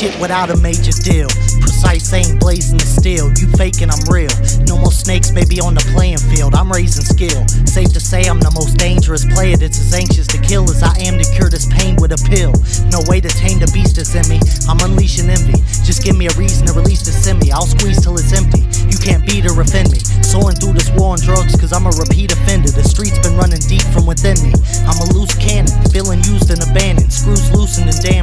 shit without a major deal. Precise aim, blazing the steel. You faking, I'm real. No more snakes, baby, on the playing field. I'm raising skill. Safe to say, I'm the most dangerous player that's as anxious to kill as I am to cure this pain with a pill. No way to tame the beast that's in me. I'm unleashing envy. Just give me a reason to release the me. I'll squeeze till it's empty. You can't beat or offend me. Soaring through this war on drugs, cause I'm a repeat offender. The streets been running deep from within me. I'm a loose cannon, feeling used and abandoned. Screws loosened and damaged.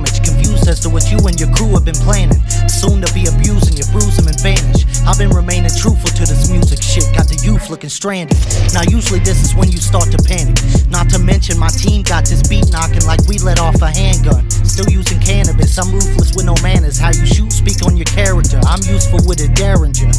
As to what you and your crew have been planning. Soon to be abusing you, bruise and vanish. I've been remaining truthful to this music shit. Got the youth looking stranded. Now, usually this is when you start to panic. Not to mention, my team got this beat knocking like we let off a handgun. Still using cannabis, I'm ruthless with no manners. How you shoot, speak on your character. I'm useful with a derringer.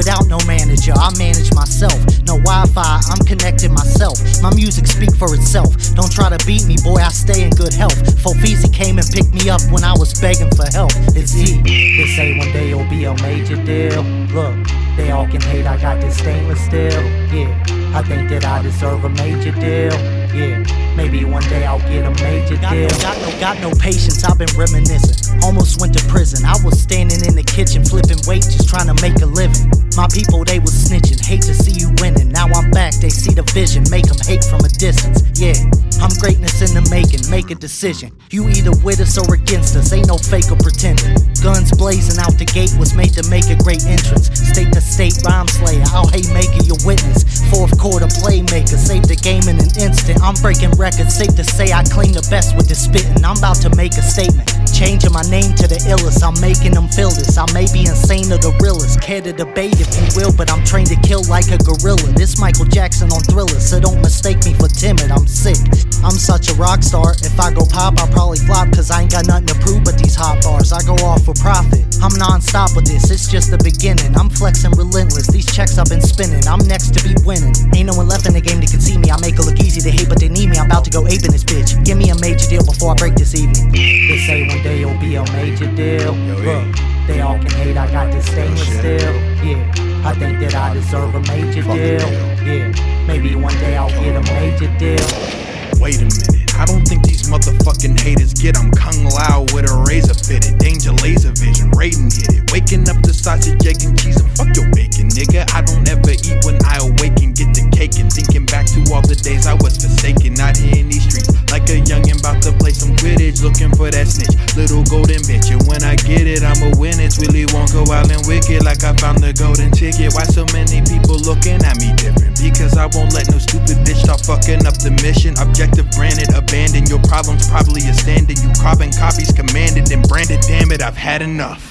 Without, no manager, I manage myself. No Wi Fi, I'm connected myself. My music speak for itself. Don't try to beat me, boy, I stay in good health. Fofizi came and picked me up when I was begging for help. It's E. They say one day it'll be a major deal. Look, they all can hate, I got this stainless steel. Yeah, I think that I deserve a major deal. Yeah, maybe one day I'll get a major got deal. No, got no, got no patience, I've been reminiscing. Almost went to prison. I was standing in the kitchen flipping weight, just trying to make a living. My people, they was snitching, hate to see you winning. Now I'm back, they see the vision, make them hate from a distance. Yeah, I'm greatness in the making, make a decision. You either with us or against us, ain't no fake or pretending. Guns blazing out the gate was made to make a great entrance. State to state rhyme slayer, I'll hate making your witness. Fourth quarter playmaker, save the game in an instant. I'm breaking records, safe to say I claim the best with the spitting. I'm about to make a statement. Changing my name to the illest, I'm making them feel this. I may be insane or the realest, care to debate if you will, but I'm trained to kill like a gorilla. This Michael Jackson on thriller, so don't mistake me for timid. I'm sick. I'm such a rock star. If I go pop, I'll probably flop, cause I ain't got nothing to prove but these hot bars. I go off for profit. I'm non stop with this, it's just the beginning. I'm flexing relentless. These checks I've been spinning, I'm next to be winning. Ain't no one left in the game that can see me. I make it look easy to hate, but they need me. I'm about to go ape in this bitch. Give me a major deal before I break this evening. They say one day you'll be a major deal. Look, they all can hate, I got this stainless steel. Yeah, I think that I deserve a major deal. Yeah, maybe one day I'll get a major deal. Wait a minute, I don't think motherfucking haters get I'm Kung Lao with a razor fitted. Danger laser vision, Raiden hit it. Waking up to sausage, egg, and cheese, and fuck your bacon, nigga. I don't ever eat when I awaken, get the cake and thinking back to all the days I was forsaken. Out here in these streets, like a youngin' about to play some Quidditch, looking for that snitch, little golden bitch. And when I get it, I'ma win it. Willy won't go out and wicked like I found the golden ticket. Why so many people looking at me different? Because I won't let no stupid bitch start fucking up the mission. Objective granted, abandon your problems, probably a standing. You carbon copies commanded and branded. Damn it, I've had enough.